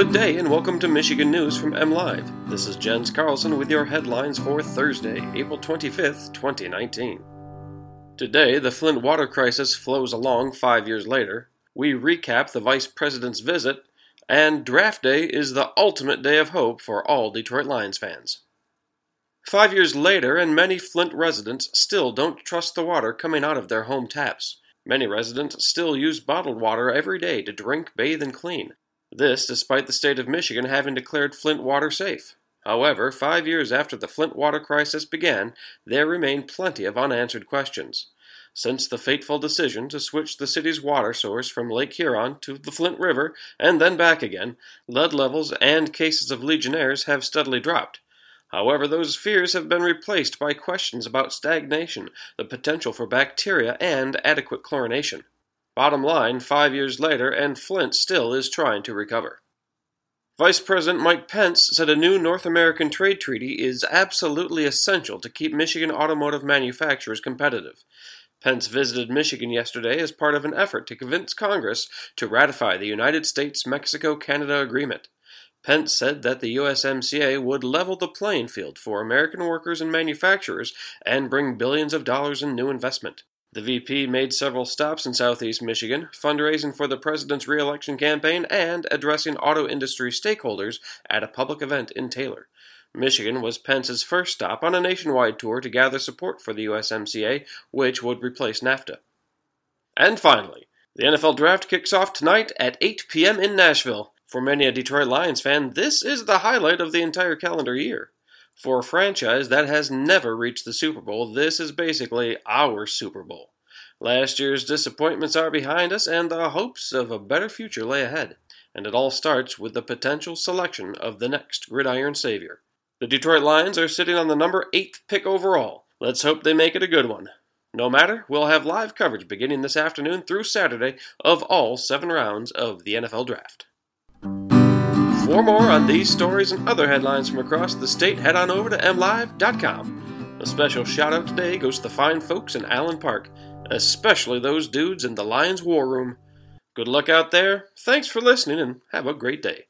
Good day and welcome to Michigan News from MLive. This is Jens Carlson with your headlines for Thursday, April 25th, 2019. Today, the Flint water crisis flows along five years later. We recap the Vice President's visit, and Draft Day is the ultimate day of hope for all Detroit Lions fans. Five years later, and many Flint residents still don't trust the water coming out of their home taps. Many residents still use bottled water every day to drink, bathe, and clean. This despite the state of Michigan having declared Flint water safe. However, five years after the Flint water crisis began, there remain plenty of unanswered questions. Since the fateful decision to switch the city's water source from Lake Huron to the Flint River and then back again, lead levels and cases of Legionnaires have steadily dropped. However, those fears have been replaced by questions about stagnation, the potential for bacteria, and adequate chlorination. Bottom line, five years later, and Flint still is trying to recover. Vice President Mike Pence said a new North American trade treaty is absolutely essential to keep Michigan automotive manufacturers competitive. Pence visited Michigan yesterday as part of an effort to convince Congress to ratify the United States Mexico Canada Agreement. Pence said that the USMCA would level the playing field for American workers and manufacturers and bring billions of dollars in new investment. The VP made several stops in southeast Michigan, fundraising for the president's reelection campaign and addressing auto industry stakeholders at a public event in Taylor. Michigan was Pence's first stop on a nationwide tour to gather support for the USMCA, which would replace NAFTA. And finally, the NFL draft kicks off tonight at 8 p.m. in Nashville. For many a Detroit Lions fan, this is the highlight of the entire calendar year. For a franchise that has never reached the Super Bowl, this is basically our Super Bowl. Last year's disappointments are behind us, and the hopes of a better future lay ahead. And it all starts with the potential selection of the next gridiron savior. The Detroit Lions are sitting on the number 8 pick overall. Let's hope they make it a good one. No matter, we'll have live coverage beginning this afternoon through Saturday of all seven rounds of the NFL Draft. For more on these stories and other headlines from across the state, head on over to mlive.com. A special shout out today goes to the fine folks in Allen Park, especially those dudes in the Lions War Room. Good luck out there, thanks for listening, and have a great day.